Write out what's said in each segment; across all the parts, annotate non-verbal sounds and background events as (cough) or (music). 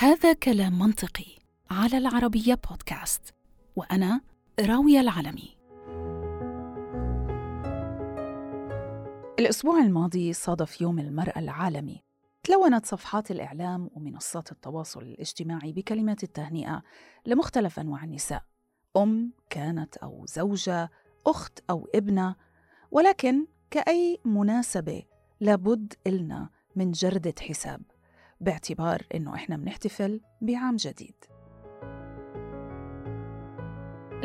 هذا كلام منطقي على العربية بودكاست وأنا راوية العلمي الأسبوع الماضي صادف يوم المرأة العالمي. تلونت صفحات الإعلام ومنصات التواصل الاجتماعي بكلمات التهنئة لمختلف أنواع النساء. أم كانت أو زوجة أخت أو ابنة ولكن كأي مناسبة لابد إلنا من جردة حساب. باعتبار إنه إحنا بنحتفل بعام جديد.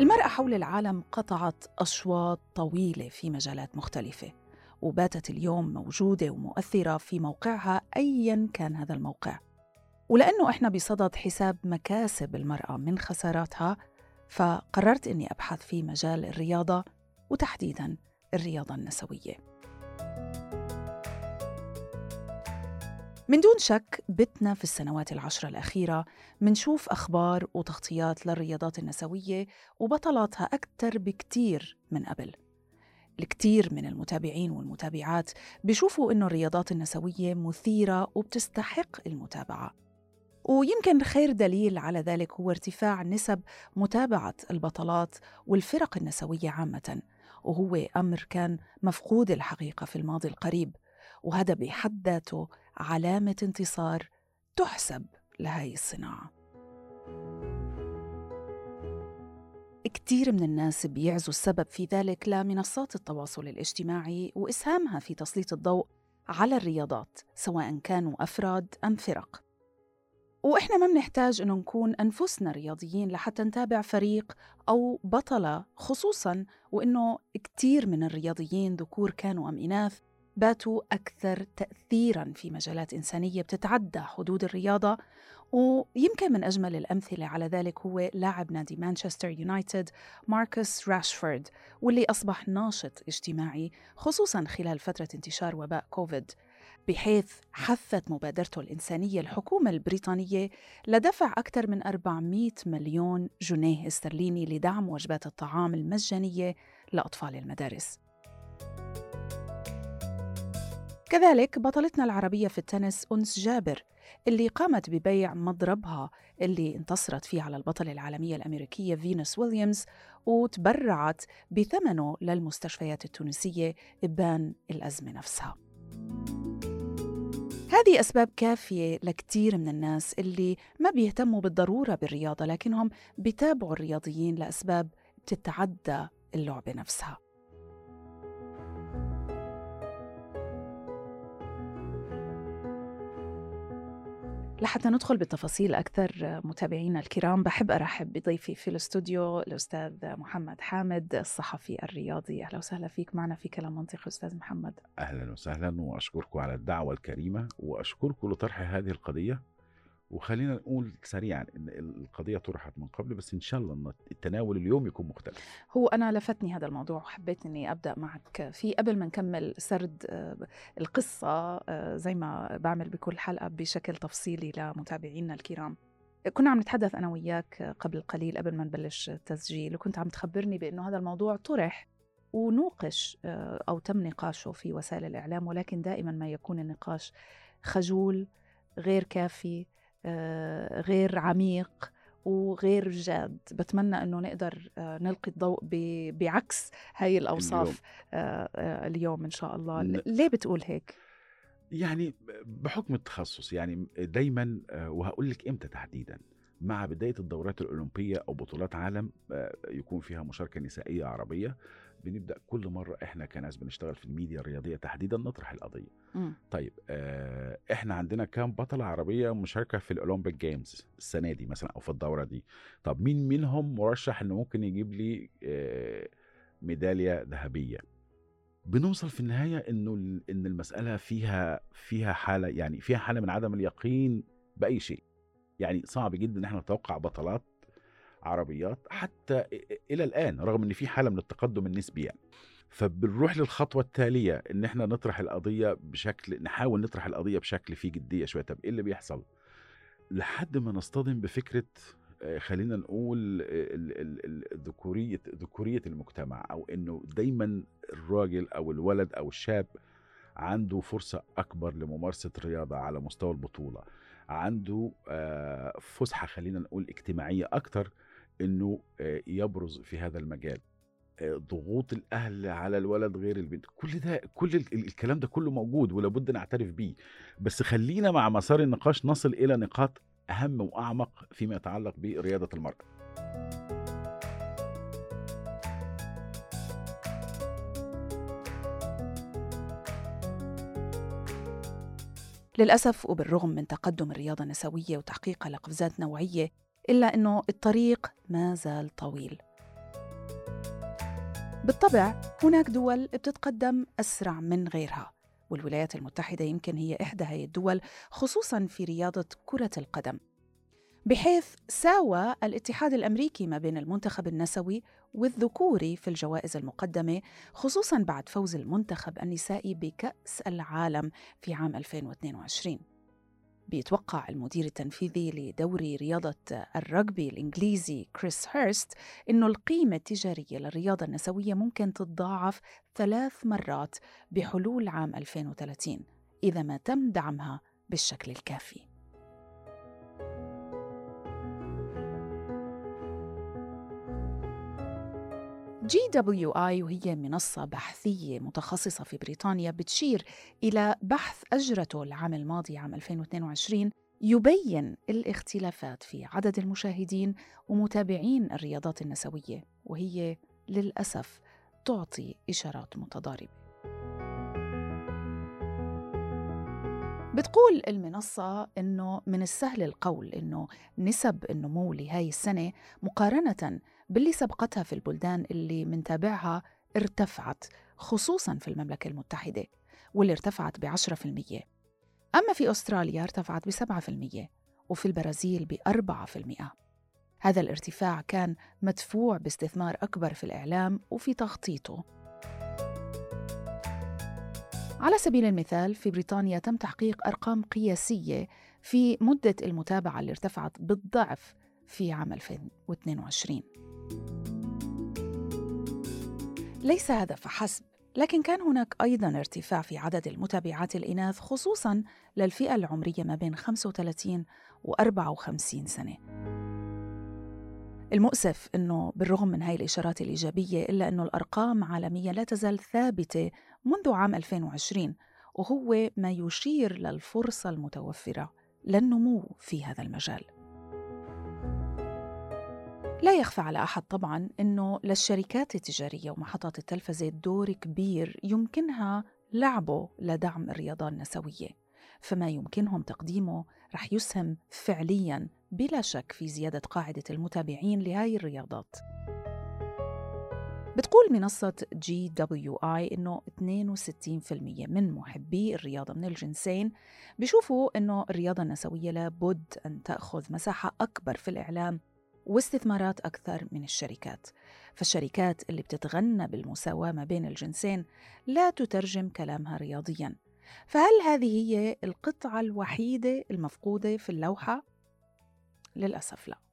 المرأة حول العالم قطعت أشواط طويلة في مجالات مختلفة وباتت اليوم موجودة ومؤثرة في موقعها أيا كان هذا الموقع. ولأنه إحنا بصدد حساب مكاسب المرأة من خساراتها فقررت أني أبحث في مجال الرياضة وتحديداً الرياضة النسوية. من دون شك بتنا في السنوات العشرة الأخيرة منشوف أخبار وتغطيات للرياضات النسوية وبطلاتها أكثر بكتير من قبل. الكثير من المتابعين والمتابعات بيشوفوا إنه الرياضات النسوية مثيرة وبتستحق المتابعة. ويمكن خير دليل على ذلك هو ارتفاع نسب متابعة البطلات والفرق النسوية عامة وهو أمر كان مفقود الحقيقة في الماضي القريب. وهذا بحد ذاته علامة انتصار تحسب لهي الصناعة. كتير من الناس بيعزوا السبب في ذلك لمنصات التواصل الاجتماعي وإسهامها في تسليط الضوء على الرياضات سواء كانوا أفراد أم فرق. وإحنا ما بنحتاج إنه نكون أنفسنا رياضيين لحتى نتابع فريق أو بطلة خصوصاً وإنه كتير من الرياضيين ذكور كانوا أم إناث باتوا أكثر تأثيراً في مجالات إنسانية بتتعدى حدود الرياضة ويمكن من أجمل الأمثلة على ذلك هو لاعب نادي مانشستر يونايتد ماركوس راشفورد واللي أصبح ناشط اجتماعي خصوصاً خلال فترة انتشار وباء كوفيد. بحيث حثت مبادرته الإنسانية الحكومة البريطانية لدفع أكثر من 400 مليون جنيه استرليني لدعم وجبات الطعام المجانية لأطفال المدارس. كذلك بطلتنا العربية في التنس أنس جابر اللي قامت ببيع مضربها اللي انتصرت فيه على البطلة العالمية الأمريكية فينوس ويليامز وتبرعت بثمنه للمستشفيات التونسية إبان الأزمة نفسها. هذه أسباب كافية لكتير من الناس اللي ما بيهتموا بالضرورة بالرياضة لكنهم بيتابعوا الرياضيين لأسباب بتتعدى اللعبة نفسها. لحتى ندخل بالتفاصيل أكثر متابعينا الكرام بحب أرحب بضيفي في الاستوديو الأستاذ محمد حامد الصحفي الرياضي. أهلا وسهلا فيك معنا في كلام منطقي أستاذ محمد. أهلا وسهلا وأشكركم على الدعوة الكريمة وأشكركم لطرح هذه القضية. وخلينا نقول سريعا إن القضية طرحت من قبل بس إن شاء الله التناول اليوم يكون مختلف. هو أنا لفتني هذا الموضوع وحبيت إني أبدأ معك فيه قبل ما نكمل سرد آه، القصة آه، زي ما بعمل بكل حلقة بشكل تفصيلي لمتابعينا الكرام. كنا عم نتحدث أنا وياك قبل قليل قبل ما نبلش التسجيل وكنت عم تخبرني بأنه هذا الموضوع طرح ونوقش آه، أو تم نقاشه في وسائل الإعلام ولكن دائما ما يكون النقاش خجول غير كافي. غير عميق وغير جاد. بتمنى إنه نقدر آه، نلقي الضوء بعكس هاي الأوصاف اليوم, آه، اليوم إن شاء الله. ليه بتقول هيك؟ يعني بحكم التخصص يعني دايما وهقول لك إمتى تحديدا. مع بداية الدورات الأولمبية أو بطولات عالم يكون فيها مشاركة نسائية عربية بنبدأ كل مرة إحنا كناس بنشتغل في الميديا الرياضية تحديدا نطرح القضية. م. طيب آه إحنا عندنا كام بطلة عربية مشاركة في ال Olympic Games السنة دي مثلا أو في الدورة دي؟ طب مين منهم مرشح إنه ممكن يجيب لي آه ميدالية ذهبية؟ بنوصل في النهاية إنه إن المسألة فيها فيها حالة يعني فيها حالة من عدم اليقين بأي شيء. يعني صعب جدا إن إحنا نتوقع بطلات عربيات حتى إلى الآن رغم إن في حالة من التقدم النسبي يعني. فبنروح للخطوة التالية إن إحنا نطرح القضية بشكل نحاول نطرح القضية بشكل فيه جدية شوية. طب إيه اللي بيحصل؟ لحد ما نصطدم بفكرة آه، خلينا نقول ذكورية ذكورية المجتمع أو إنه دايما الراجل أو الولد أو الشاب عنده فرصة أكبر لممارسة الرياضه على مستوى البطولة عنده آه، فسحة خلينا نقول اجتماعية أكتر إنه يبرز في هذا المجال ضغوط الأهل على الولد غير البنت. كل ده كل ال- ال- الكلام ده كله موجود ولابد نعترف بيه. بس خلينا مع مسار النقاش نصل إلى نقاط أهم وأعمق فيما يتعلق برياضه المرأة. للأسف وبالرغم من تقدم الرياضة النسوية وتحقيقها لقفزات نوعية إلا أنه الطريق ما زال طويل. بالطبع هناك دول بتتقدم أسرع من غيرها والولايات المتحدة يمكن هي إحدى هذه الدول خصوصا في رياضة كرة القدم. بحيث ساوى الاتحاد الأمريكي ما بين المنتخب النسوي والذكوري في الجوائز المقدمة خصوصا بعد فوز المنتخب النسائي بكأس العالم في عام 2022 بيتوقع المدير التنفيذي لدوري رياضة الرجبي الإنجليزي كريس هيرست إنه القيمة التجارية للرياضة النسوية ممكن تتضاعف ثلاث مرات بحلول عام 2030 إذا ما تم دعمها بالشكل الكافي. GWI وهي منصة بحثية متخصصة في بريطانيا بتشير إلى بحث أجرته العام الماضي عام 2022 يبين الاختلافات في عدد المشاهدين ومتابعين الرياضات النسوية وهي للأسف تعطي إشارات متضاربة. بتقول المنصة إنه من السهل القول إنه نسب النمو لهاي السنة مقارنة باللي سبقتها في البلدان اللي منتابعها ارتفعت خصوصا في المملكة المتحدة واللي ارتفعت في المية. أما في أستراليا ارتفعت في المية وفي البرازيل في المئة هذا الارتفاع كان مدفوع باستثمار أكبر في الإعلام وفي تخطيطه. على سبيل المثال في بريطانيا تم تحقيق أرقام قياسية في مدة المتابعة اللي ارتفعت بالضعف في عام 2022 ليس هذا فحسب لكن كان هناك أيضا ارتفاع في عدد المتابعات الإناث خصوصا للفئة العمرية ما بين 35 و 54 سنة. المؤسف أنه بالرغم من هاي الإشارات الإيجابية إلا أنه الأرقام عالميا لا تزال ثابتة منذ عام 2020 وهو ما يشير للفرصة المتوفرة للنمو في هذا المجال. لا يخفى على أحد طبعا إنه للشركات التجارية ومحطات التلفزة دور كبير يمكنها لعبه لدعم الرياضة النسوية. فما يمكنهم تقديمه رح يسهم فعليا بلا شك في زيادة قاعدة المتابعين لهاي الرياضات. بتقول منصة GWI إنه 62% من محبي الرياضة من الجنسين بيشوفوا إنه الرياضة النسوية لابد أن تأخذ مساحة أكبر في الإعلام واستثمارات أكثر من الشركات. فالشركات اللي بتتغنى بالمساواة ما بين الجنسين لا تترجم كلامها رياضيا. فهل هذه هي القطعة الوحيدة المفقودة في اللوحة؟ للأسف لا.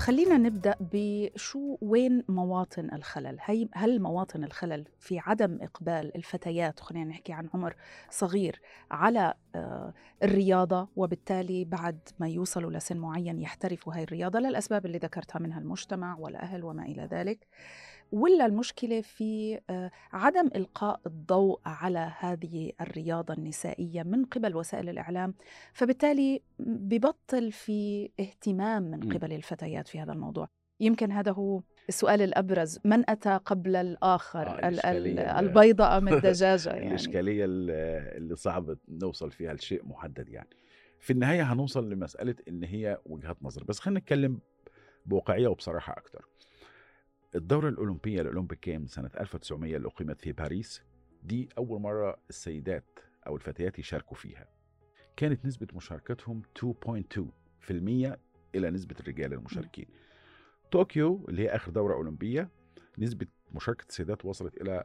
خلينا نبدأ بشو وين مواطن الخلل؟ هي هل مواطن الخلل في عدم إقبال الفتيات خلينا نحكي عن عمر صغير على الرياضة وبالتالي بعد ما يوصلوا لسن معين يحترفوا هاي الرياضة للأسباب اللي ذكرتها منها المجتمع والأهل وما إلى ذلك. ولا المشكلة في عدم إلقاء الضوء على هذه الرياضة النسائية من قبل وسائل الإعلام. فبالتالي ببطل في اهتمام من قبل الفتيات في هذا الموضوع. يمكن هذا هو السؤال الأبرز من أتى قبل الآخر؟ آه الإشكالية البيضة أم (laughs) الدجاجة يعني؟ الإشكالية اللي صعب نوصل فيها لشيء محدد يعني. في النهاية هنوصل لمسألة إن هي وجهات نظر بس خلينا نتكلم بواقعية وبصراحة أكتر. الدورة الأولمبية الأولمبيك جيم سنة 1900 اللي أقيمت في باريس دي أول مرة السيدات أو الفتيات يشاركوا فيها. كانت نسبة مشاركتهم 2.2% إلى نسبة الرجال المشاركين. طوكيو اللي هي آخر دورة أولمبية نسبة مشاركة السيدات وصلت إلى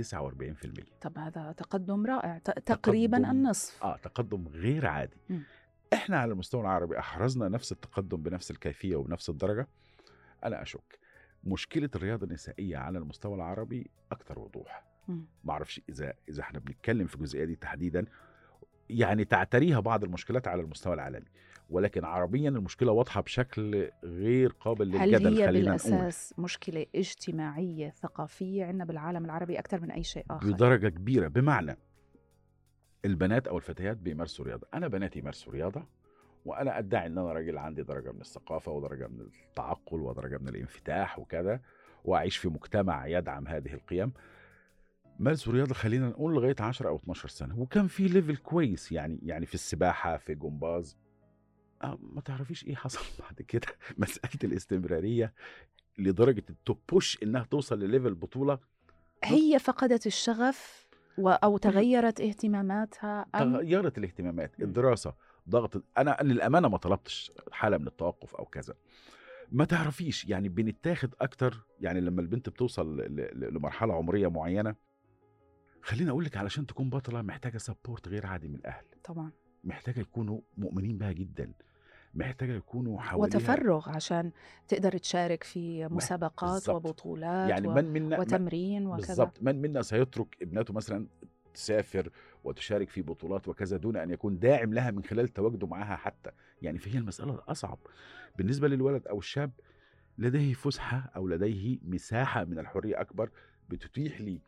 49% طب هذا تقدم رائع. تقريبا تقدم النصف. آه تقدم غير عادي. م. إحنا على المستوى العربي أحرزنا نفس التقدم بنفس الكيفية وبنفس الدرجة. أنا أشك مشكلة الرياضة النسائية على المستوى العربي أكثر وضوح. ما أعرفش إذا إذا إحنا بنتكلم في الجزئيه دي تحديدا يعني تعتريها بعض المشكلات على المستوى العالمي. ولكن عربيا المشكلة واضحة بشكل غير قابل هل للجدل هي خلينا نقول. بالأساس مشكلة اجتماعية ثقافية عندنا بالعالم العربي أكثر من أي شيء آخر؟ بدرجه كبيرة. بمعنى البنات أو الفتيات بيمارسوا رياضة. أنا بناتي يمارسوا رياضة وأنا أدعي إن أنا راجل عندي درجة من الثقافة ودرجة من التعقل ودرجة من الانفتاح وكذا وأعيش في مجتمع يدعم هذه القيم. مارسوا رياضة خلينا نقول لغاية 10 أو 12 سنة. وكان في level كويس يعني يعني في السباحة في جمباز. ما تعرفيش إيه حصل (laughs) بعد كده؟ مسألة الاستمرارية لدرجة ال to push إنها توصل ل level بطولة. هي فقدت الشغف و... أو تغيرت اهتماماتها أم؟ تغيرت الاهتمامات. الدراسة ضغط أنا للأمانة ما طلبتش حالة من التوقف أو كذا. ما تعرفيش يعني بنتاخد أكتر يعني لما البنت بتوصل ل- ل- لمرحلة عمرية معينة. خليني أقول لك علشان تكون بطلة محتاجة سبورت غير عادي من الأهل. طبعا. محتاجة يكونوا مؤمنين بها جدا. محتاجة يكونوا حواليها وتفرغ عشان تقدر تشارك في مسابقات بالظبط. وبطولات يعني. من منا وتمرين وكذا بالظبط من منا سيترك ابنته مثلا تسافر وتشارك في بطولات وكذا دون أن يكون داعم لها من خلال تواجده معها حتى يعني فهي المسألة الأصعب بالنسبة للولد أو الشاب لديه فسحة أو لديه مساحة من الحرية أكبر بتتيح لي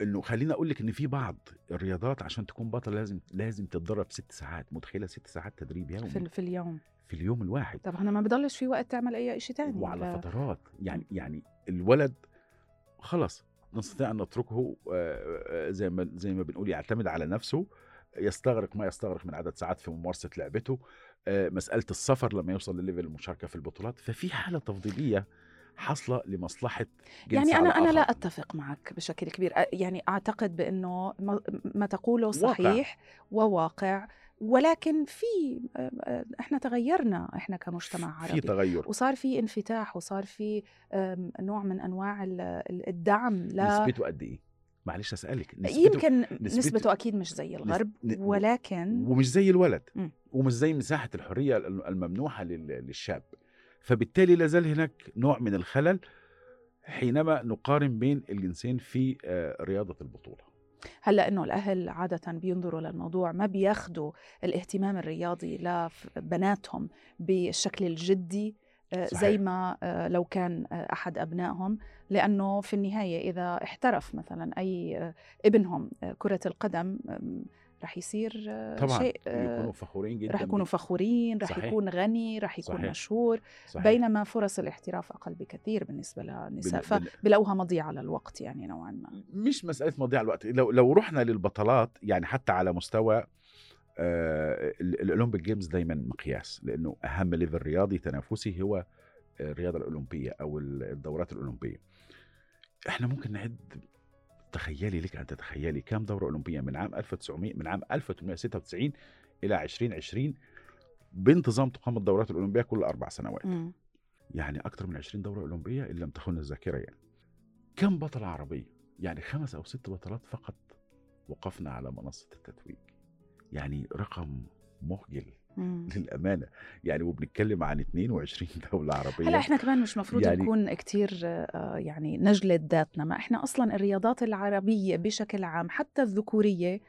إنه خليني أقول لك إن في بعض الرياضات عشان تكون بطل لازم لازم تتدرب ست ساعات متخيلة ست ساعات تدريب يومي؟ في, في اليوم. في اليوم الواحد. طب هنا ما بضلش في وقت تعمل أي شيء تاني وعلى لا. فترات. يعني يعني الولد خلاص نستطيع أن نتركه آه، آه، زي ما زي ما بنقول يعتمد على نفسه يستغرق ما يستغرق من عدد ساعات في ممارسة لعبته آه، مسألة السفر لما يوصل لليفل المشاركة في البطولات. ففي حالة تفضيلية حاصلة لمصلحة يعني أنا أنا لا. أتفق معك بشكل كبير يعني أعتقد بأنه ما- تقوله واقع. صحيح وواقع ولكن في إحنا تغيرنا إحنا كمجتمع في عربي تغير وصار في انفتاح وصار في نوع من أنواع ال- ال- الدعم لا نسبته قد إيه معلش أسألك نسبته يمكن نسبته- نسبته أكيد مش زي الغرب ولكن ومش زي الولد. ومش زي مساحة الحرية الممنوحة لل- للشاب فبالتالي لازال هناك نوع من الخلل حينما نقارن بين الجنسين في آه، رياضة البطولة هلأ إنه الأهل عادة بينظروا للموضوع ما بياخذوا الاهتمام الرياضي لبناتهم بالشكل الجدي آه، صحيح. زي ما آه، لو كان أحد أبنائهم لأنه في النهاية إذا احترف مثلا أي ابنهم كرة القدم رح يصير آه، طبعا شيء آه، يكونوا فخورين جدا رح يكونوا. فخورين رح صحيح. يكون غني رح يكون صحيح. مشهور صحيح. بينما فرص الاحتراف أقل بكثير بالنسبة للنساء بن- فبلاقوها مضيعة للوقت يعني نوعا ما مش مسألة مضيع الوقت لو لو رحنا للبطلات يعني حتى على مستوى آه، ال- ال Olympic Games دايما مقياس لأنه أهم level رياضي تنافسي هو الرياضة الأولمبية أو ال- الدورات الأولمبية إحنا ممكن نعد تخيلي لك ان تتخيلي كم دورة أولمبية من عام 1900 من عام 1896 إلى 2020 بانتظام تقام الدورات الأولمبية كل أربع سنوات. مم. يعني أكثر من 20 دورة أولمبية إن لم تخن الذاكرة يعني. كم بطلة عربية؟ يعني خمس أو ست بطلات فقط وقفنا على منصة التتويج. يعني رقم مخجل مم. للأمانة. يعني وبنتكلم عن 22 (laughs) دولة عربية. هلأ إحنا كمان مش مفروض يعني- نكون كتير آه، يعني نجلد ذاتنا. ما إحنا أصلا الرياضات العربية بشكل عام حتى الذكورية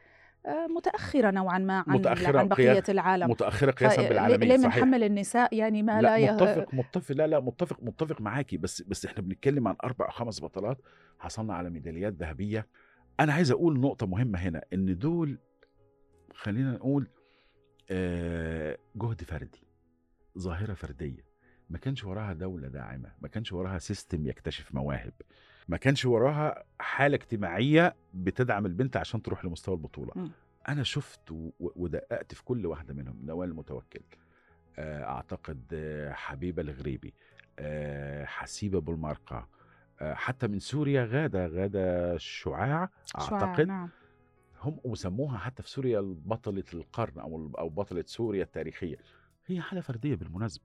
آه، متأخرة نوعا ما عن متأخرة عن بقية قياس- العالم. متأخرة قياسا بالعالمين ليه بنحمل النساء؟ يعني ما لا, لا يه... متفق متفق. لا لا متفق متفق معاكي بس بس إحنا بنتكلم عن أربع أو خمس بطولات حصلنا على ميداليات ذهبية. أنا عايز أقول نقطة مهمة هنا إن دول خلينا نقول جهد فردي ظاهرة فردية ما كانش وراها دولة داعمة ما كانش وراها سيستم يكتشف مواهب ما كانش وراها حالة اجتماعية بتدعم البنت عشان تروح لمستوى البطولة مم. أنا شفت ودققت في كل واحدة منهم نوال المتوكل آه، أعتقد آه، حبيبة الغريبي آه، حسيبة بولمارقه آه، حتى من سوريا غادة غادة شعاع شعاع، أعتقد نعم. هم وسموها حتى في سوريا بطلة القرن أو أو بطلة سوريا التاريخية. هي حالة فردية بالمناسبة.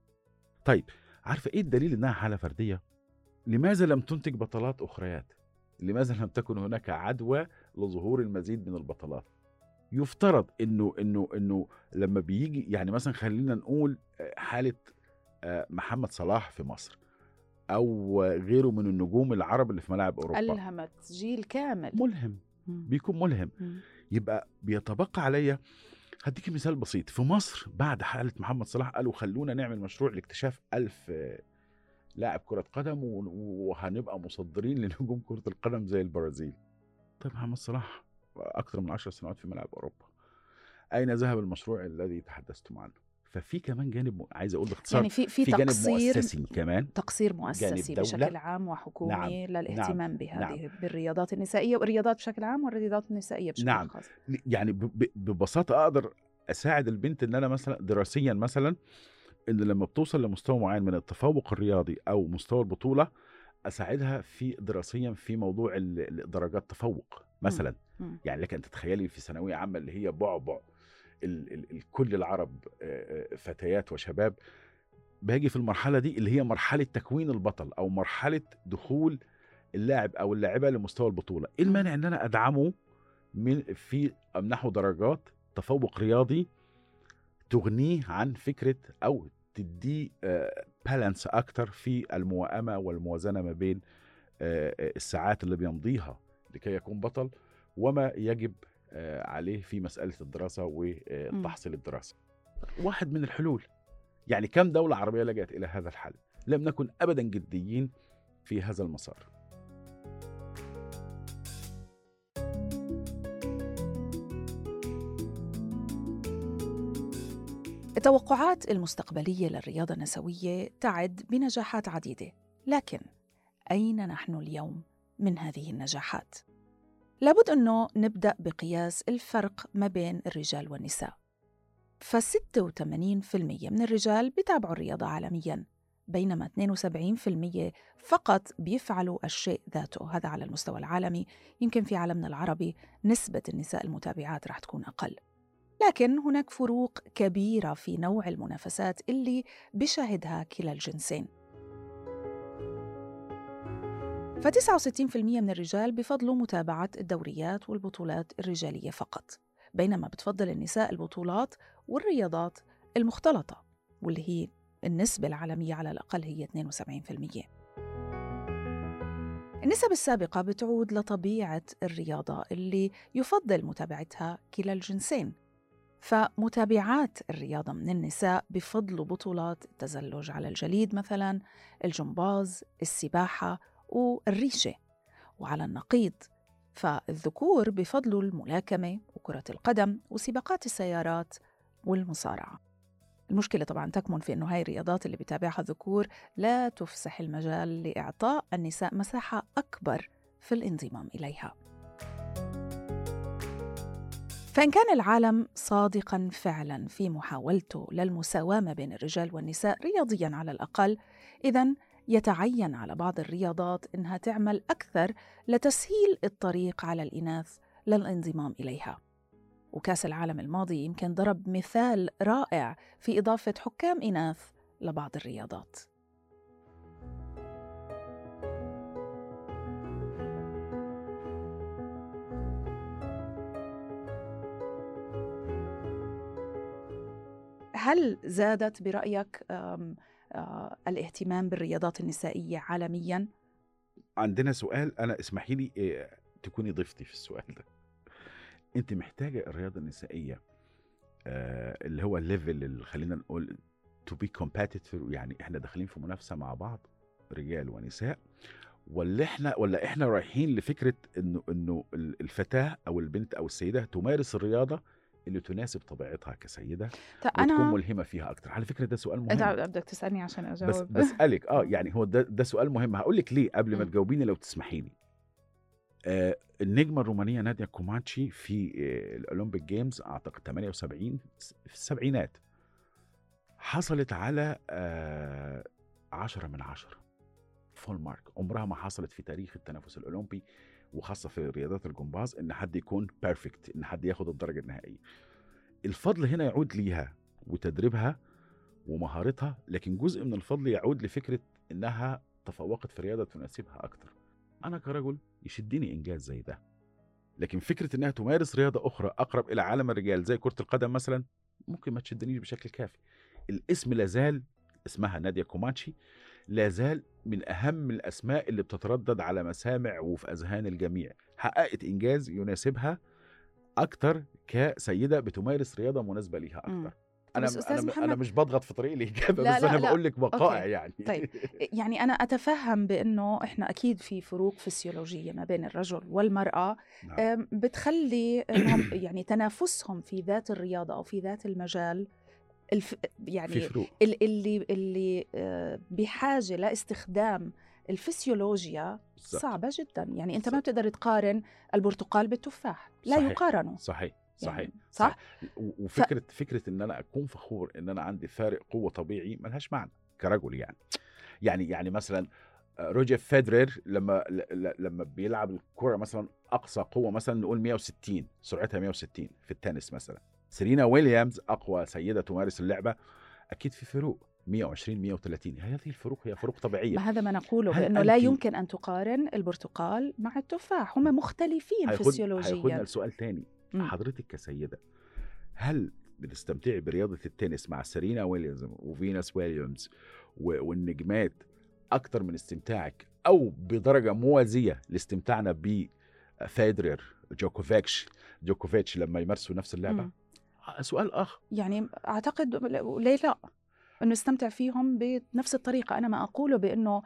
طيب عارفة إيه الدليل إنها حالة فردية؟ لماذا لم تنتج بطلات أخريات؟ لماذا لم تكن هناك عدوى لظهور المزيد من البطلات؟ يفترض إنه إنه إنه لما بيجي يعني مثلا خلينا نقول آه، حالة آه، محمد صلاح في مصر أو غيره من النجوم العرب اللي في ملاعب أوروبا. ألهمت جيل كامل. ملهم. بيكون ملهم. يبقى بيتبقى عليا هديك مثال بسيط. في مصر بعد حالة محمد صلاح قالوا خلونا نعمل مشروع لاكتشاف ألف آه، لاعب كرة قدم وهنبقى مصدرين (laughs) لنجوم كرة القدم زي البرازيل. طيب محمد صلاح أكثر من عشر سنوات في ملاعب أوروبا. أين ذهب المشروع الذي تحدثتم عنه؟ ففي كمان جانب عايز أقول باختصار يعني في في في جانب تقصير مؤسسي كمان تقصير مؤسسي دولة. بشكل عام وحكومي نعم، للاهتمام بهذه نعم. بالرياضات النسائية والرياضات بشكل عام والرياضات النسائية بشكل نعم. خاص يعني ببساطة أقدر أساعد البنت إن أنا مثلا دراسيا مثلا إن لما بتوصل لمستوى معين من التفوق الرياضي أو مستوى البطولة أساعدها في دراسيا في موضوع درجات تفوق مثلا. يعني لك أن تتخيلي في ثانوية عامة اللي هي بعبع كل العرب فتيات وشباب باجي في المرحلة دي اللي هي مرحلة تكوين البطل أو مرحلة دخول اللاعب أو اللاعبة لمستوى البطولة إيه. المانع إن أنا أدعمه من في أمنحه درجات تفوق رياضي تغنيه عن فكرة أو تديه بالانس أكتر في الموائمه والموازنة ما بين الساعات اللي بيمضيها لكي يكون بطل وما يجب عليه في مسألة الدراسة والتحصيل الدراسي. واحد من الحلول يعني كم دولة عربية لجأت إلى هذا الحل؟ لم نكن ابدا جديين في هذا المسار. التوقعات المستقبلية للرياضة النسوية تعد بنجاحات عديدة، لكن أين نحن اليوم من هذه النجاحات؟ لابد أنه نبدأ بقياس الفرق ما بين الرجال والنساء. ف 86% من الرجال بيتابعوا الرياضة عالمياً، بينما 72% فقط بيفعلوا الشيء ذاته، هذا على المستوى العالمي، يمكن في عالمنا العربي نسبة النساء المتابعات رح تكون أقل. لكن هناك فروق كبيرة في نوع المنافسات اللي بشاهدها كلا الجنسين ف 69% من الرجال بفضلوا متابعة الدوريات والبطولات الرجالية فقط بينما بتفضل النساء البطولات والرياضات المختلطة واللي هي النسبة العالمية على الأقل هي 72% النسب السابقة بتعود لطبيعة الرياضة اللي يفضل متابعتها كلا الجنسين فمتابعات الرياضة من النساء بفضلوا بطولات التزلج على الجليد مثلا الجمباز السباحة والريشة وعلى النقيض. فالذكور بفضلوا الملاكمة وكرة القدم وسباقات السيارات والمصارعة. المشكلة طبعا تكمن في أنه هاي الرياضات اللي بتابعها الذكور لا تفسح المجال لإعطاء النساء مساحة أكبر في الانضمام إليها. فإن كان العالم صادقا فعلا في محاولته للمساواة ما بين الرجال والنساء رياضيا على الأقل إذا يتعين على بعض الرياضات إنها تعمل أكثر لتسهيل الطريق على الإناث للانضمام إليها. وكأس العالم الماضي يمكن ضرب مثال رائع في إضافة حكام إناث لبعض الرياضات. هل زادت آه، الاهتمام بالرياضات النسائية عالمياً؟ عندنا سؤال أنا اسمحي لي إيه، تكوني ضيفتي في السؤال ده أنت محتاجة الرياضة النسائية آه، اللي هو ال level اللي خلينا نقول to be competitive يعني إحنا داخلين في منافسة مع بعض رجال ونساء ولا إحنا ولا إحنا رايحين لفكرة إنه إنه ال- الفتاة أو البنت أو السيدة تمارس الرياضة اللي تناسب طبيعتها كسيدة طيب وتكون أنا ملهمة فيها أكتر. على فكرة ده سؤال مهم. بدك تسألني عشان بس أجاوب. بسالك آه (laughs) يعني هو ده ده سؤال مهم. هقول لك ليه قبل ما. تجاوبيني لو تسمحي لي آه النجمة الرومانية ناديا كومانتشي في آه ال Olympic Games أعتقد 78 في السبعينات. حصلت على آه 10 من 10 full mark عمرها ما حصلت في تاريخ التنافس الأولمبي. وخاصة في رياضات الجمباز إن حد يكون perfect إن حد ياخد الدرجة النهائية. الفضل هنا يعود ليها وتدريبها ومهارتها لكن جزء من الفضل يعود لفكرة إنها تفوقت في رياضة تناسبها أكتر. أنا كرجل يشدني إنجاز زي ده. لكن فكرة إنها تمارس رياضة أخرى أقرب إلى عالم الرجال زي كرة القدم مثلا ممكن ما تشدنيش بشكل كافي. الاسم لازال اسمها ناديا كومانتشي لازال من أهم الأسماء اللي بتتردد على مسامع وفي أذهان الجميع حققت إنجاز يناسبها أكتر كسيدة بتمارس رياضة مناسبة ليها مم. أكتر أنا بس أستاذ أنا محمد- أنا مش بضغط في طريق الاجابه لا، بس لا، أنا. بقول لك وقائع أوكي. يعني طيب. يعني أنا أتفهم بأنه إحنا أكيد في فروق فسيولوجية ما بين الرجل والمرأة نعم. بتخلي يعني تنافسهم في ذات الرياضة أو في ذات المجال الف في يعني فروق ال- اللي اللي آه، بحاجة لاستخدام الفسيولوجيا بالظبط. صعبة جدا يعني أنت ما بالظبط. بتقدر تقارن البرتقال بالتفاح لا صحيح. يقارنوا صحيح صحيح يعني صح؟ و- وفكرة فكرة إن أنا أكون فخور إن أنا عندي فارق قوة طبيعي ملهاش معنى كرجل يعني يعني يعني مثلا آه، روجر فيدرر لما لما بيلعب الكرة مثلا أقصى قوة مثلا نقول 160 سرعتها 160 في التنس مثلا سيرينا ويليامز أقوى سيدة تمارس اللعبة. أكيد في فروق 120 130 هذه الفروق هي فروق طبيعية؟ ما هذا ما نقوله هل بأنه لا يمكن أن تقارن البرتقال مع التفاح. هم مختلفين هياخدنا فسيولوجيا. لسؤال تاني. مم. حضرتك كسيدة هل بتستمتعي برياضة التنس مع سيرينا ويليامز وفينوس ويليامز والنجمات أكتر من استمتاعك أو بدرجة موازية لاستمتاعنا بفيدرر جوكوفيتش؟ جوكوفيتش لما يمارسوا نفس اللعبة؟ مم. آه، سؤال آخر. يعني أعتقد ليه لا؟ إنه نستمتع فيهم بنفس الطريقة. أنا ما أقوله بإنه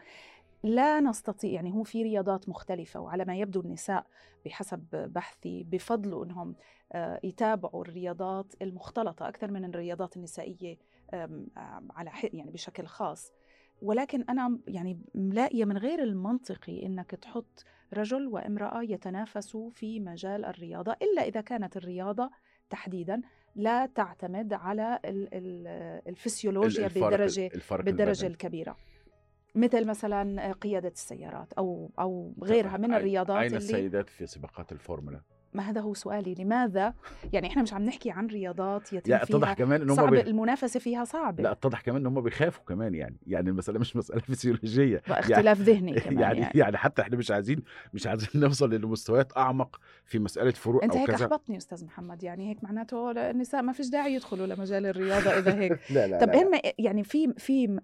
لا نستطيع يعني هو في رياضات مختلفة وعلى ما يبدو النساء بحسب بحثي بفضلوا إنهم آه، يتابعوا الرياضات المختلطة أكثر من الرياضات النسائية على يعني بشكل خاص. ولكن أنا يعني ملاقية من غير المنطقي إنك تحط رجل وامرأة يتنافسوا في مجال الرياضة إلا إذا كانت الرياضة تحديدا لا تعتمد على ال- ال- الفسيولوجيا الفرق- بدرجة الفرق بالدرجة البدني. الكبيرة. مثل مثلا قيادة السيارات أو أو غيرها من الرياضات أين اللي السيدات في سباقات الفورمولا؟ ما هذا هو سؤالي لماذا؟ يعني إحنا مش عم نحكي عن رياضات يتم لا اتضح فيها كمان ان هم صعب بي... المنافسة فيها صعبة. لا اتضح كمان ان هم بيخافوا كمان يعني يعني المسألة مش مسألة (laughs) فسيولوجية. واختلاف ذهني كمان يعني, يعني, يعني حتى إحنا مش عايزين مش عايزين (laughs) نوصل لمستويات أعمق في مسألة فروق أنت أو هيك كذا. أحبطني أستاذ محمد يعني هيك معناته النساء ما فيش داعي يدخلوا لمجال الرياضة إذا هيك. (laughs) لا لا طب لا, لا. يعني في في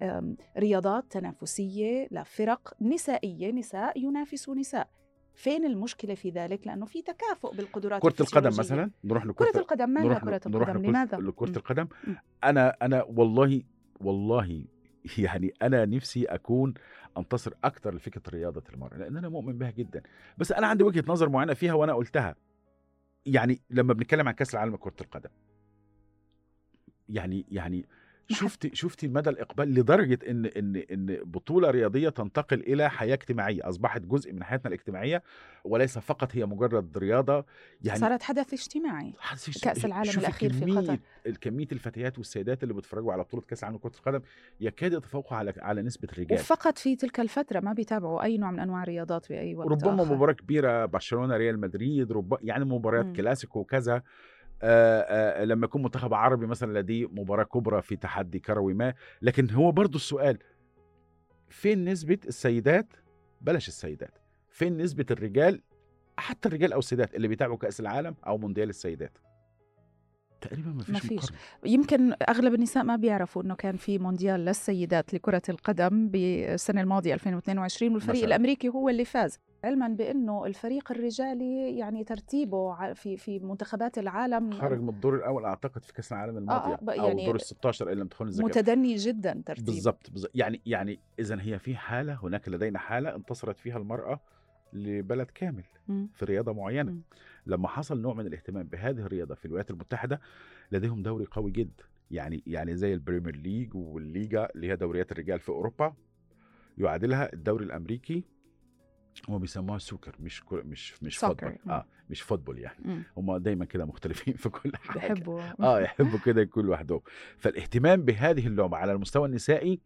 رياضات تنافسية لفرق نسائية نساء ينافسوا نساء. فين المشكلة في ذلك؟ لأنه في تكافؤ بالقدرات كرة القدم. مثلا؟ نروح كرة لكرة القدم ما نروح كرة نروح القدم؟ لكرة- لماذا؟ لكرة مم. القدم. أنا أنا والله والله (laughs) يعني أنا نفسي أكون أنتصر أكتر لفكرة رياضة المراه لأن أنا مؤمن بها جدا. بس أنا عندي وجهة نظر معينة فيها وأنا قلتها. يعني لما بنتكلم عن كأس العالم لكرة القدم. يعني يعني شفتي شفتي مدى الإقبال لدرجة إن إن إن بطولة رياضية تنتقل إلى حياة اجتماعية أصبحت جزء من حياتنا الاجتماعية وليس فقط هي مجرد رياضة يعني صارت حدث اجتماعي حاسس- كأس العالم شوفي الأخير في قطر. كمية الفتيات والسيدات اللي بيتفرجوا على بطولة كأس العالم لكرة القدم يكاد يتفوقوا على على نسبة الرجال وفقط في تلك الفترة ما بيتابعوا أي نوع من أنواع الرياضات بأي وقت ربما آخر. مباراة كبيرة برشلونة ريال مدريد رب... يعني مباريات. كلاسيكو وكذا لما يكون منتخب عربي مثلا لديه مباراة كبرى في تحدي كروي ما. لكن هو برضو السؤال فين نسبة السيدات؟ بلاش السيدات. فين نسبة الرجال؟ حتى الرجال أو السيدات اللي بيتابعوا كأس العالم أو مونديال السيدات. تقريبا ما فيش مفيش. مقارنة يمكن أغلب النساء ما بيعرفوا إنه كان في مونديال للسيدات لكرة القدم بالسنة الماضية 2022 والفريق مثلاً. الأمريكي هو اللي فاز علما بأنه الفريق الرجالي يعني ترتيبه في في منتخبات العالم خرج من الدور الأول أعتقد في كأس العالم الماضية ب- أو يعني الدور ال 16 أن لم تخن الذاكرة متدني جدا ترتيبه بالضبط بالظبط. يعني يعني اذا هي في حالة هناك لدينا حالة انتصرت فيها المرأة لبلد كامل. في رياضة معينة. لما حصل نوع من الاهتمام بهذه الرياضة في الولايات المتحدة لديهم دوري قوي جدا يعني يعني زي ال Premier League والليجا اللي هي دوريات الرجال في أوروبا يعادلها الدوري الأمريكي هم بيسموها soccer مش كو- مش مش. football. آه مش football يعني. هم دايما كده مختلفين في كل حاجة بحبوا آه يحبوا كده يكون لوحدهم فالاهتمام بهذه اللعبة على المستوى النسائي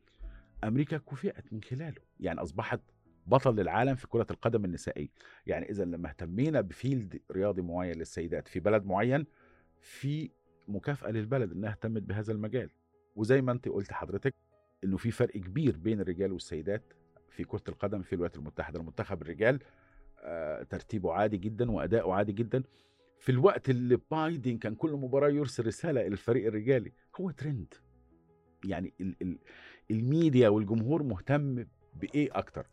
أمريكا كفئت من خلاله يعني أصبحت بطل للعالم في كرة القدم النسائية. يعني إذا لما اهتمينا بفيلد رياضي معين للسيدات في بلد معين في مكافأة للبلد إنها اهتمت بهذا المجال. وزي ما انت قلت حضرتك إنه في فرق كبير بين الرجال والسيدات في كرة القدم في الولايات المتحدة. المنتخب الرجال آه ترتيبه عادي جدا وأداؤه عادي جدا. في الوقت اللي بايدن كان كل مباراة يرسل رسالة إلى الفريق الرجالي هو ترند يعني ال ال الميديا والجمهور مهتم بإيه أكتر؟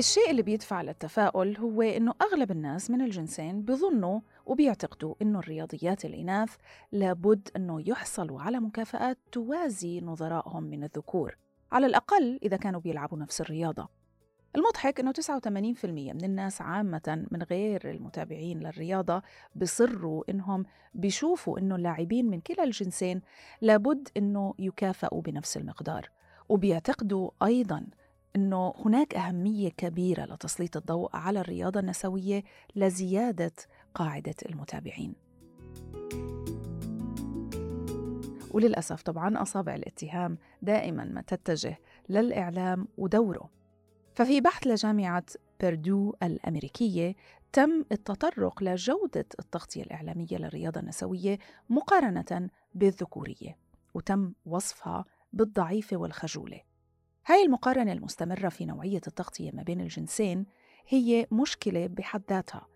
الشيء اللي بيدفع للتفاؤل هو إنه أغلب الناس من الجنسين بيظنوا وبيعتقدوا إنه الرياضيات الإناث لابد إنه يحصلوا على مكافآت توازي نظرائهم من الذكور على الأقل إذا كانوا بيلعبوا نفس الرياضة. المضحك إنه 89% من الناس عامة من غير المتابعين للرياضة بصروا إنهم بيشوفوا إنه اللاعبين من كلا الجنسين لابد إنه يكافئوا بنفس المقدار وبيعتقدوا أيضاً إنه هناك أهمية كبيرة لتسليط الضوء على الرياضة النسوية لزيادة قاعدة المتابعين. وللأسف طبعا أصابع الاتهام دائما ما تتجه للإعلام ودوره. ففي بحث لجامعة بيردو الأمريكية تم التطرق لجودة التغطية الإعلامية للرياضة النسوية مقارنة بالذكورية وتم وصفها بالضعيفة والخجولة. هاي المقارنة المستمرة في نوعية التغطية ما بين الجنسين هي مشكلة بحد ذاتها.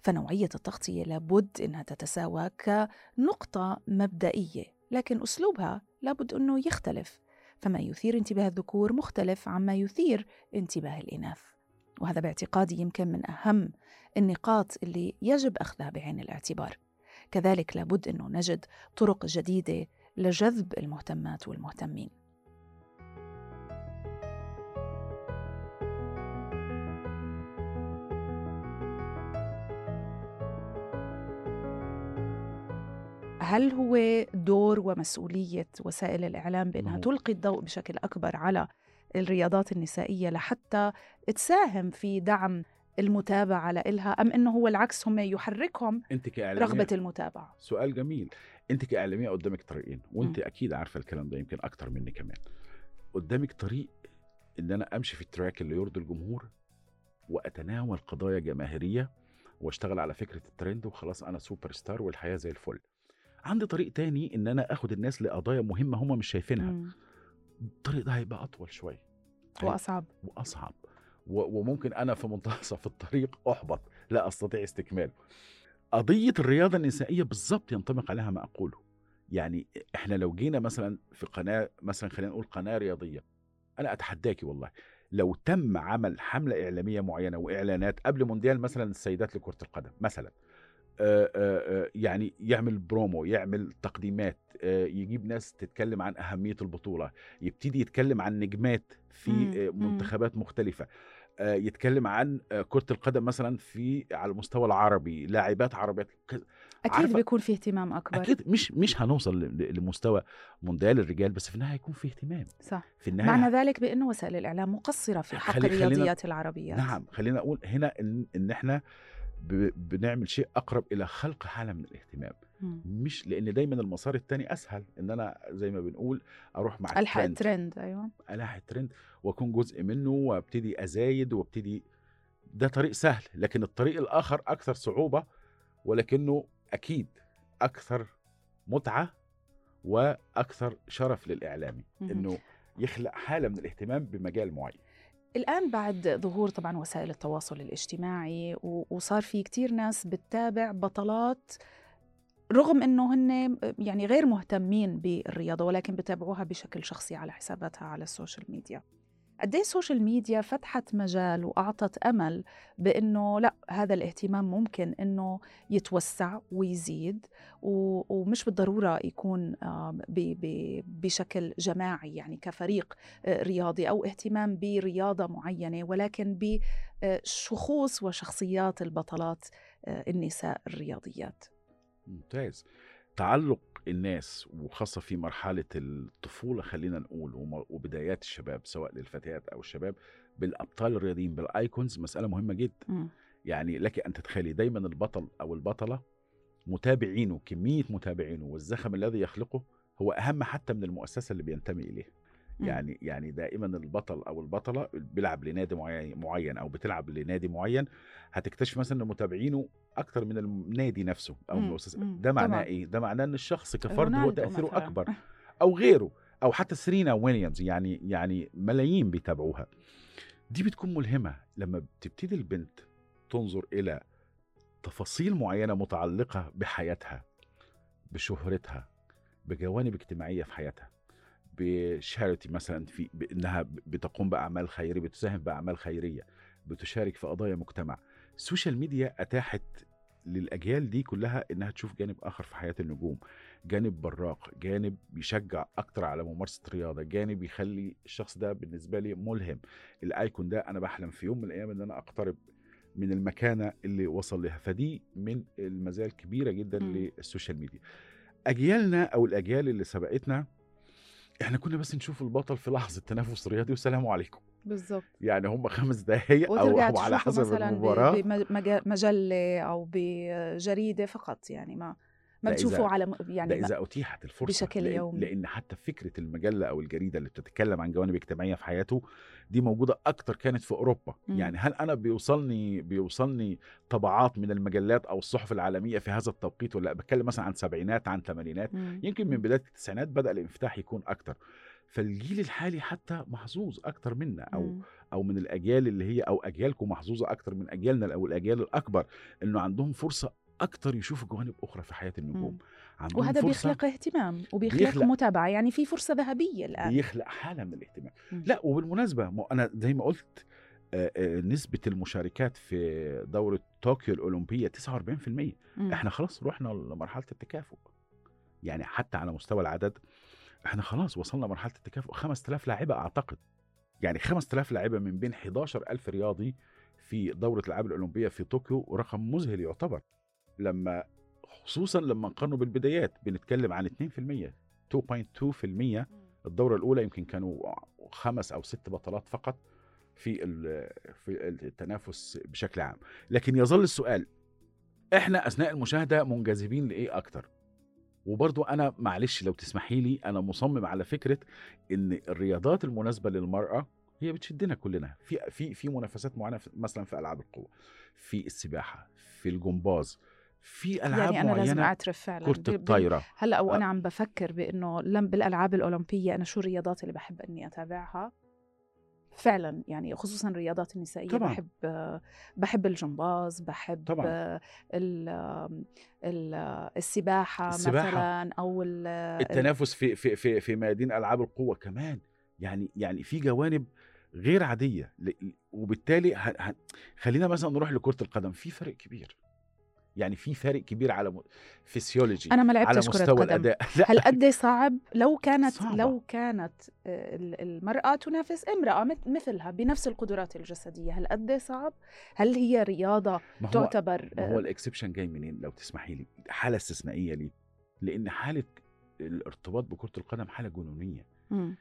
فنوعية التغطية لابد إنها تتساوى كنقطة مبدئية لكن أسلوبها لابد أنه يختلف. فما يثير انتباه الذكور مختلف عما يثير انتباه الإناث. وهذا باعتقادي يمكن من أهم النقاط اللي يجب أخذها بعين الاعتبار. كذلك لابد أنه نجد طرق جديدة لجذب المهتمات والمهتمين. هل هو دور ومسؤولية وسائل الإعلام بأنها تلقي الضوء بشكل أكبر على الرياضات النسائية لحتى تساهم في دعم المتابعة لإلها أم أنه هو العكس هم يحركهم أنت كإعلامية. رغبة المتابعة؟ سؤال جميل. أنت كإعلامية قدامك طريقين وأنت م. أكيد عارفة الكلام ده يمكن أكتر مني كمان. قدامك طريق إن أنا أمشي في التراك اللي يرضي الجمهور وأتناول قضايا جماهيرية وأشتغل على فكرة الترند وخلاص أنا سوبر ستار والحياة زي الفل. عندي طريق تاني إن أنا آخد الناس لقضايا مهمة هم مش شايفينها. مم. الطريق ده هيبقى أطول شوية. وأصعب. وأصعب. وممكن أنا في منتصف الطريق أحبط. لا أستطيع استكماله. قضية الرياضة النسائية بالظبط ينطبق عليها ما أقوله. يعني إحنا لو جينا مثلا في قناة مثلا خلينا نقول قناة رياضية. أنا اتحداكي والله. لو تم عمل حملة إعلامية معينة وإعلانات قبل مونديال مثلا السيدات لكرة القدم مثلا. يعني يعمل برومو يعمل تقديمات يجيب ناس تتكلم عن أهمية البطولة يبتدي يتكلم عن نجمات في منتخبات مختلفة يتكلم عن كرة القدم مثلا في على المستوى العربي لاعبات عربيات أكيد بيكون في اهتمام أكبر. أكيد مش مش هنوصل لمستوى مونديال الرجال بس في النهاية هيكون في اهتمام. صح. في النهاية معنى ذلك بأنه وسائل الإعلام مقصرة في حق خلي الرياضيات العربيات. نعم خلينا أقول هنا إن, إن إحنا بنعمل شيء أقرب إلى خلق حاله من الاهتمام م. مش لأن دايما المسار الثاني أسهل إن أنا زي ما بنقول أروح مع ألحق الترند أيوه ألحق الترند وأكون جزء منه وأبتدي أزايد وأبتدي ده طريق سهل لكن الطريق الآخر أكثر صعوبة ولكنه أكيد أكثر متعة وأكثر شرف للإعلامي. إنه يخلق حالة من الاهتمام بمجال معين الآن بعد ظهور طبعا وسائل التواصل الاجتماعي وصار في كتير ناس بتتابع بطلات رغم إنه هن يعني غير مهتمين بالرياضة ولكن بتابعوها بشكل شخصي على حساباتها على ال social media. قد إيه ال social media فتحت مجال وأعطت أمل بإنه لأ هذا الاهتمام ممكن إنه يتوسع ويزيد ومش بالضرورة يكون بشكل جماعي يعني كفريق آه، رياضي أو اهتمام برياضة معينة ولكن بشخوص وشخصيات البطلات آه، النساء الرياضيات. ممتاز. تعلق الناس وخاصة في مرحلة الطفولة خلينا نقول وبدايات الشباب سواء للفتيات أو الشباب بالأبطال الرياضيين بالآيكونز مسألة مهمة جدا. م. يعني لك أن تتخيلي دايما البطل أو البطلة متابعينه كمية متابعينه والزخم الذي يخلقه هو أهم حتى من المؤسسة اللي بينتمي إليها. يعني يعني دائما البطل أو البطلة بيلعب لنادي معين أو بتلعب لنادي معين هتكتشف مثلا إن متابعينه أكتر من النادي نفسه أو المؤسسة. ده معناه إيه؟ ده معناه إن الشخص كفرد هو تأثيره مثلاً. أكبر. أو غيره أو حتى سرينا ويليامز يعني يعني ملايين بيتابعوها. دي بتكون ملهمة. لما بتبتدي البنت تنظر إلى تفاصيل معينة متعلقة بحياتها بشهرتها بجوانب اجتماعية في حياتها ب charity مثلا في انها بتقوم بأعمال خيرية بتساهم بأعمال خيرية بتشارك في قضايا مجتمع. ال social media أتاحت للأجيال دي كلها إنها تشوف جانب آخر في حياة النجوم. جانب براق جانب بيشجع أكتر على ممارسة الرياضة جانب يخلي الشخص ده بالنسبة لي ملهم. الأيكون ده أنا بحلم في يوم من الأيام إن أنا أقترب من المكانة اللي وصل لها. فدي من المزايا الكبيرة جدا م. للسوشيال ميديا. أجيالنا أو الأجيال اللي سبقتنا إحنا كنا بس نشوف البطل في لحظة تنافس رياضي والسلام عليكم. بالظبط. يعني هم خمس دقائق أو, على حسب مثلاً المباراة. بمجلة أو بجريدة فقط يعني ما ما بتشوفوا على يعني ده إذا أتيحت الفرصة بشكل لأن يومي. لإن حتى فكرة المجلة أو الجريدة اللي بتتكلم عن جوانب اجتماعية في حياته دي موجودة أكتر كانت في أوروبا. م. يعني هل أنا بيوصلني بيوصلني طبعات من المجلات أو الصحف العالمية في هذا التوقيت ولا بتكلم مثلا عن سبعينات عن ثمانينات. يمكن من بداية التسعينات بدأ الانفتاح يكون أكتر. فالجيل الحالي حتى محظوظ أكتر منا أو م. أو من الأجيال اللي هي أو أجيالكم محظوظة أكتر من أجيالنا أو الأجيال الأكبر إنه عندهم فرصة أكتر يشوفوا جوانب أخرى في حياة النجوم. وهذا بيخلق اهتمام وبيخلق بيخلق متابعة يعني في فرصة ذهبية الآن. بيخلق حالة من الاهتمام. مم. لا وبالمناسبة أنا زي ما قلت نسبة المشاركات في دورة طوكيو الأولمبية 49% مم. إحنا خلاص رحنا لمرحلة التكافؤ. يعني حتى على مستوى العدد إحنا خلاص وصلنا مرحلة التكافؤ. 5000 لاعبة أعتقد. يعني 5000 لاعبة من بين 11000 رياضي في دورة الألعاب الأولمبية في طوكيو رقم مذهل يعتبر. لما خصوصا لما نقارنه بالبدايات بنتكلم عن 2% 2.2% الدورة الأولى يمكن كانوا خمس أو ست بطلات فقط في في التنافس بشكل عام. لكن يظل السؤال إحنا أثناء المشاهدة منجذبين لإيه أكتر؟ وبرضو أنا معلش لو تسمحي لي أنا مصمم على فكرة إن الرياضات المناسبة للمرأة هي بتشدنا كلنا. في في في منافسات معينة مثلا في ألعاب القوة في السباحة في الجمباز في ألعاب يعني أنا لازم أعترف فعلا كرة الطايرة هلأ وأنا آه. عم بفكر بإنه لم بالألعاب الأولمبية أنا شو الرياضات اللي بحب إني أتابعها فعلا يعني خصوصا الرياضات النسائية طبعا. بحب بحب الجمباز بحب طبعا. ال ال السباحة, السباحة مثلا أو التنافس في في في في ميادين ألعاب القوة كمان يعني يعني في جوانب غير عادية وبالتالي خلينا مثلا نروح لكرة القدم في فرق كبير يعني في فارق كبير على فيسيولوجي أنا ما لعبتش على مستوى كرة الأداء. (laughs) هل قد صعب؟ لو كانت صعبة. لو كانت آه، المرأة تنافس امرأة مثلها بنفس القدرات الجسدية هل قد صعب؟ هل هي رياضة ما هو تعتبر ما هو الاكسبشن جاي منين؟ لو تسمحي لي حالة استثنائية لي لأن حالة الارتباط بكرة القدم حالة جنونية. م.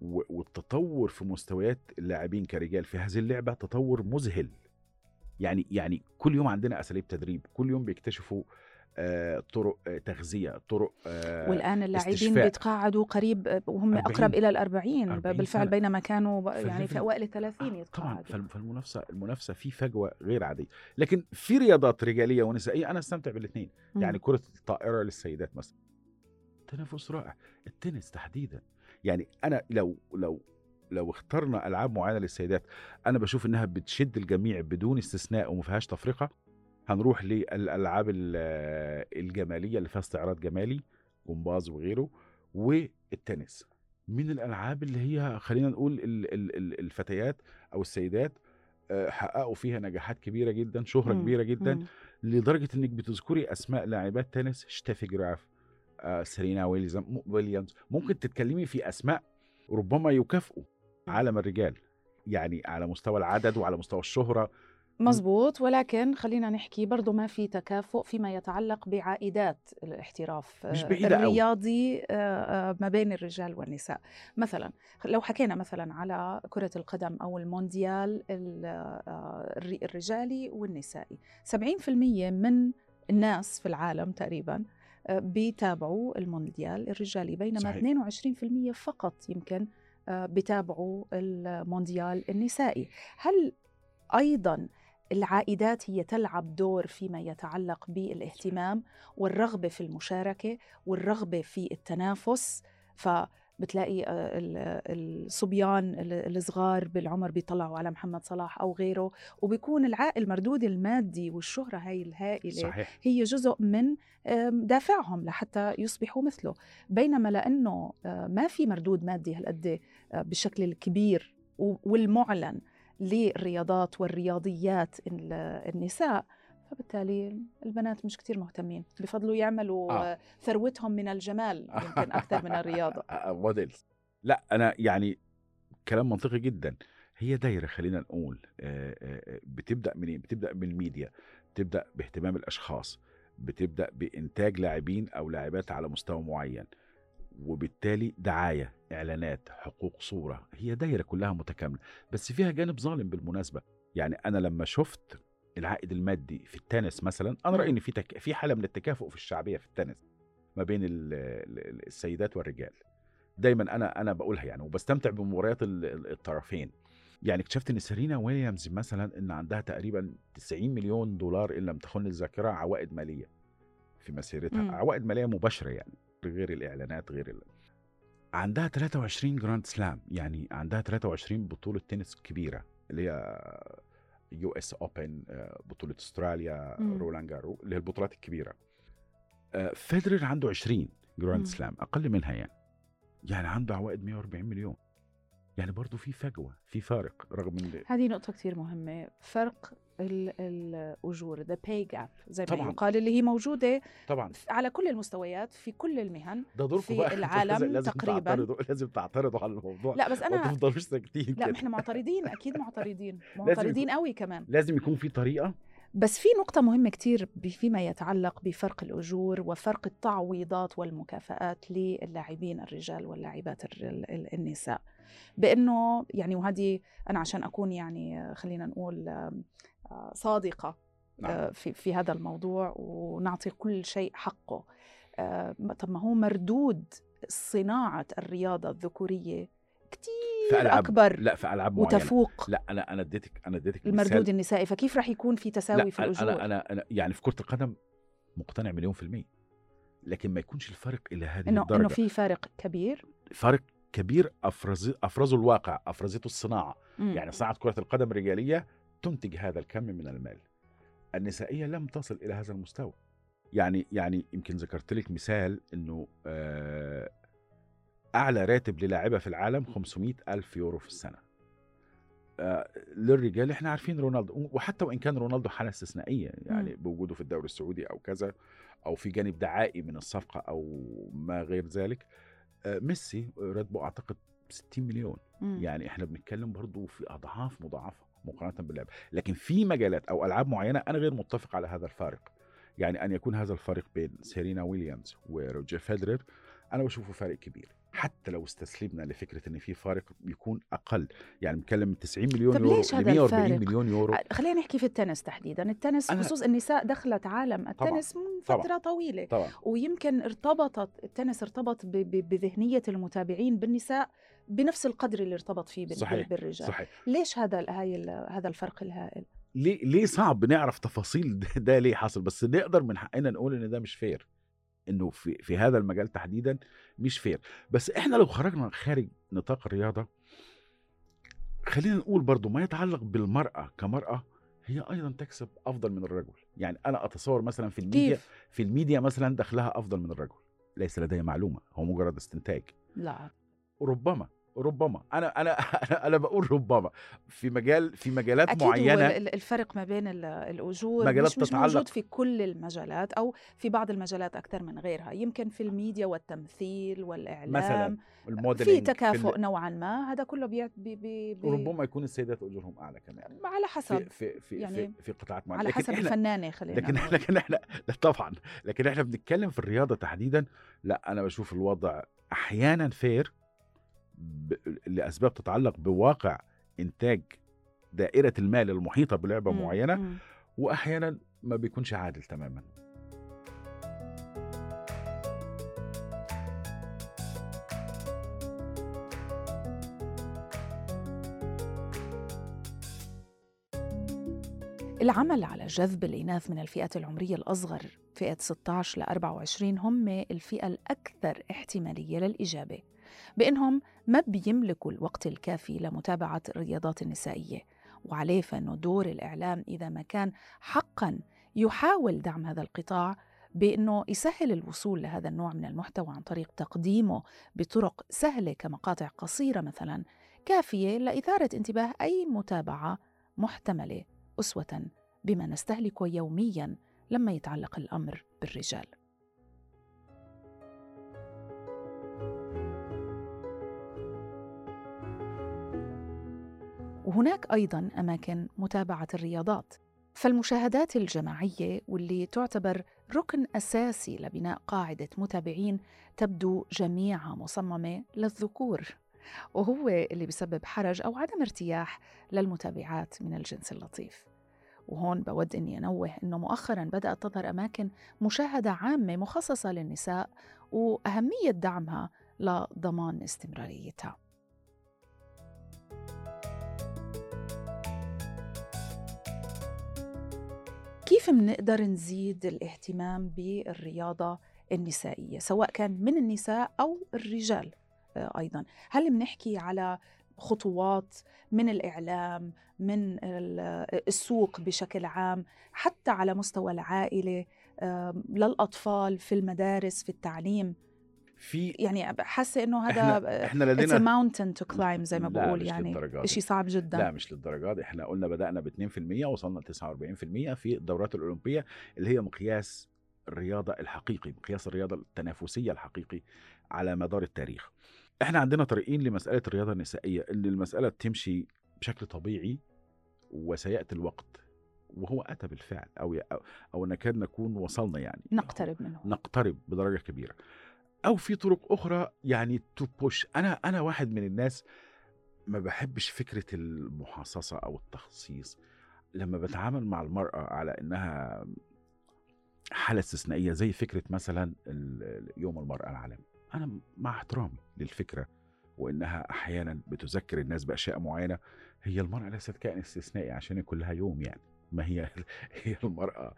والتطور في مستويات اللاعبين كرجال في هذه اللعبة تطور مذهل. يعني يعني كل يوم عندنا أساليب تدريب كل يوم بيكتشفوا آه، طرق آه، تغذية طرق آه، والآن اللاعبين بيتقاعدوا قريب وهم أقرب إلى الأربعين بالفعل بينما كانوا يعني في أوائل الثلاثين يتقاعدوا. طبعا فالمنافسة المنافسة في فجوة غير عادية. لكن في رياضات رجالية ونسائية أنا أستمتع بالاثنين يعني كرة الطائرة للسيدات مثلا. تنافس رائع. التنس تحديدا. يعني أنا لو لو لو اخترنا ألعاب معينة للسيدات أنا بشوف إنها بتشد الجميع بدون استثناء وما فيهاش تفرقة هنروح للألعاب الجمالية اللي فيها استعراض جمالي جمباز وغيره والتنس من الألعاب اللي هي خلينا نقول الفتيات أو السيدات آه، حققوا فيها نجاحات كبيرة جدا شهرة مم. كبيرة جدا مم. لدرجة إنك بتذكري أسماء لاعبات تنس شتيفي جراف آه، سيرينا ويليامز ممكن تتكلمي في أسماء ربما يكافئوا عالم الرجال يعني على مستوى العدد وعلى مستوى الشهرة مزبوط ولكن خلينا نحكي برضو ما في تكافؤ فيما يتعلق بعائدات الاحتراف مش بعيدة الرياضي أو. ما بين الرجال والنساء مثلا لو حكينا مثلا على كرة القدم أو المونديال الرجالي والنسائي 70% من الناس في العالم تقريبا بيتابعوا المونديال الرجالي بينما صحيح. 22% فقط يمكن آه، بتابعوا المونديال النسائي. هل أيضا العائدات هي تلعب دور فيما يتعلق بالاهتمام والرغبة في المشاركة والرغبة في التنافس؟ ف بتلاقي آه، ال- الصبيان ال- الصغار بالعمر بيطلعوا على محمد صلاح أو غيره وبيكون العائد المردود المادي والشهرة هاي الهائلة صحيح. هي جزء من دافعهم لحتى يصبحوا مثله. بينما لأنه آه، ما في مردود مادي هالقد آه، بالشكل الكبير والمعلن للرياضات والرياضيات ال- النساء فبالتالي البنات مش كتير مهتمين بفضلوا يعملوا آه. آه. ثروتهم من الجمال يمكن أكثر من الرياضة. (laughs) models لا أنا يعني كلام منطقي جدا. هي دايرة خلينا نقول آه، آه، بتبدأ منين بتبدأ من الميديا بتبدأ باهتمام الأشخاص بتبدأ بإنتاج لاعبين أو لاعبات على مستوى معين وبالتالي دعاية إعلانات حقوق صورة هي دايرة كلها متكاملة. بس فيها جانب ظالم بالمناسبة. يعني أنا لما شفت العائد المادي في التنس مثلا أنا رأيي إن في تك... في حالة من التكافؤ في الشعبية في التنس ما بين ال- ال- السيدات والرجال. دايما أنا أنا بقولها يعني وبستمتع بمباريات ال- ال- الطرفين. يعني اكتشفت إن سيرينا ويليامز مثلا إن عندها تقريبا 90 مليون دولار إن لم تخن الذاكرة عوائد مالية في مسيرتها. مم. عوائد مالية مباشرة يعني غير الإعلانات غير ال... عندها 23 Grand Slam يعني عندها 23 بطولة تنس كبيرة اللي هي US Open بطولة أستراليا. رولان جارو اللي هي البطولات الكبيرة آه، فيدرر عنده 20 Grand. Slam أقل منها يعني يعني عنده عوائد 140 مليون يعني برضه في فجوة في فارق رغم إن هذه نقطة كتير مهمة. فرق ال- الأجور the pay gap زي ما طبعاً. يقال اللي هي موجودة طبعا. على كل المستويات في كل المهن ده دوركم في بقى. (laughs) العالم لازم, لازم تقريباً. تعترضوا لازم تعترضوا على الموضوع. لا بس ما أنا تفضلوش ساكتين لا. ما إحنا معترضين أكيد معترضين. (laughs) معترضين قوي كمان. لازم يكون في طريقة. بس في نقطة مهمة كتير فيما يتعلق بفرق الأجور وفرق التعويضات والمكافآت للاعبين الرجال واللاعبات النساء. بأنه يعني وهذه أنا عشان أكون يعني خلينا نقول آه، صادقة نعم. آه، في في هذا الموضوع ونعطي كل شيء حقه. آه، طب ما هو مردود صناعة الرياضة الذكورية في كتير ألعاب أكبر لا في ألعاب معينة. وتفوق. لا أنا أنا أديتك أنا أديتك المردود النسائي فكيف رح يكون في تساوي لا في الأجور أنا أنا أنا يعني في كرة القدم مقتنع مليون في المية لكن ما يكونش الفرق إلى هذه إنه الدرجة. انه في فارق كبير؟ فرق كبير افرز أفرزه الواقع أفرزته الصناعة. مم. يعني صناعة كرة القدم الرجالية تنتج هذا الكم من المال. النسائية لم تصل إلى هذا المستوى. يعني يعني يمكن ذكرت لك مثال إنه آه، أعلى راتب للاعبة في العالم 500 ألف يورو في السنة. آه، للرجال إحنا عارفين رونالدو وحتى وإن كان رونالدو حالة استثنائية يعني بوجوده في الدوري السعودي أو كذا أو في جانب دعائي من الصفقة أو ما غير ذلك. ميسي راتبه أعتقد 60 مليون. مم. يعني إحنا بنتكلم برضو في أضعاف مضاعفة مقارنة باللعب. لكن في مجالات أو ألعاب معينة أنا غير متفق على هذا الفارق. يعني أن يكون هذا الفارق بين سيرينا ويليامز وروجر فيدرر أنا بشوفه فارق كبير. حتى لو استسلمنا لفكرة إن في فارق يكون أقل. يعني بنتكلم من 90 مليون طب يورو ل هذا 140 الفارق؟ مليون يورو. خلينا نحكي في التنس تحديدا. التنس أنا- بخصوص النساء دخلت عالم التنس من طبعاً. فترة طويلة. طبعا. ويمكن ارتبطت التنس ارتبط ب- ب- بذهنية المتابعين بالنساء بنفس القدر اللي ارتبط فيه بال- صحيح، بالرجال. صحيح. ليش هذا هاي ال- هذا الفرق الهائل؟ ليه ليه صعب نعرف تفاصيل ده, ده ليه حصل؟ بس نقدر من حقنا نقول إن ده مش fair إنه في في هذا المجال تحديدا مش fair بس إحنا لو خرجنا خارج نطاق الرياضة خلينا نقول برضو ما يتعلق بالمرأة كمرأة هي أيضا تكسب أفضل من الرجل. يعني أنا أتصور مثلا في الميديا كيف؟ في الميديا مثلا دخلها أفضل من الرجل. ليس لدي معلومة هو مجرد استنتاج. لا. ربما ربما. أنا أنا (laughs) أنا, أنا بقول ربما. في مجال في مجالات أكيد معينة ال- الفرق ما بين ال- الأجور مجالات مش, مش موجود في كل المجالات أو في بعض المجالات أكثر من غيرها. يمكن في الميديا والتمثيل والإعلام مثلا في تكافؤ ال- نوعا ما. هذا كله بي بي بي وربما يكون السيدات أجورهم أعلى كمان. على حسب. في في في يعني في, في قطاعات معينة. على حسب إحنا الفنانة خلينا لكن نقول. (laughs) لكن إحنا لا طبعا. لكن إحنا بنتكلم في الرياضة تحديدا. لا أنا بشوف الوضع أحيانا فير ب... لأسباب تتعلق بواقع إنتاج دائرة المال المحيطة بلعبة مم، معينة مم. واحيانا ما بيكونش عادل تماما العمل على جذب الإناث من الفئات العمرية الأصغر فئة 16 ل 24 هم الفئة الأكثر احتمالية للإجابة بأنهم ما بيملكوا الوقت الكافي لمتابعة الرياضات النسائية وعليه فإنه دور الإعلام إذا ما كان حقا يحاول دعم هذا القطاع بأنه يسهل الوصول لهذا النوع من المحتوى عن طريق تقديمه بطرق سهلة كمقاطع قصيرة مثلا كافية لإثارة انتباه أي متابعة محتملة أسوة بما نستهلكه يوميا لما يتعلق الأمر بالرجال. وهناك أيضا أماكن متابعة الرياضات. فالمشاهدات الجماعية واللي تعتبر ركن أساسي لبناء قاعدة متابعين تبدو جميعها مصممة للذكور وهو اللي بسبب حرج أو عدم ارتياح للمتابعات من الجنس اللطيف. وهون بود إني أنوه إنه مؤخرا بدأت تظهر أماكن مشاهدة عامة مخصصة للنساء وأهمية دعمها لضمان استمراريتها. كيف منقدر نزيد الاهتمام بالرياضة النسائية سواء كان من النساء أو الرجال آه، أيضا؟ هل بنحكي على خطوات من الإعلام من السوق بشكل عام حتى على مستوى العائلة للأطفال في المدارس في التعليم؟ في يعني حاسة إنه هذا إحنا, إحنا لدينا mountain to climb زي ما بقول مش يعني. شيء صعب جدا. لا مش للدرجات دي. إحنا قلنا بدأنا ب 2% وصلنا ل 49% في الدورات الأولمبية اللي هي مقياس الرياضة الحقيقي مقياس الرياضة التنافسية الحقيقي على مدار التاريخ. إحنا عندنا طريقين لمسألة الرياضة النسائية. ان المسألة تمشي بشكل طبيعي وسيأتي الوقت وهو أتى بالفعل أو, أو نكاد نكون وصلنا يعني. نقترب منه. نقترب بدرجة كبيرة. أو في طرق أخرى يعني تو بوش أنا أنا واحد من الناس ما بحبش فكرة المحاصصة أو التخصيص. لما بتعامل مع المرأة على إنها حالة استثنائية زي فكرة مثلا يوم المرأة العالمي أنا مع احترامي للفكرة وإنها أحيانا بتذكر الناس بأشياء معينة هي المرأة ليست كائن استثنائي عشان يكون لها يوم يعني. ما هي (laughs) هي المرأة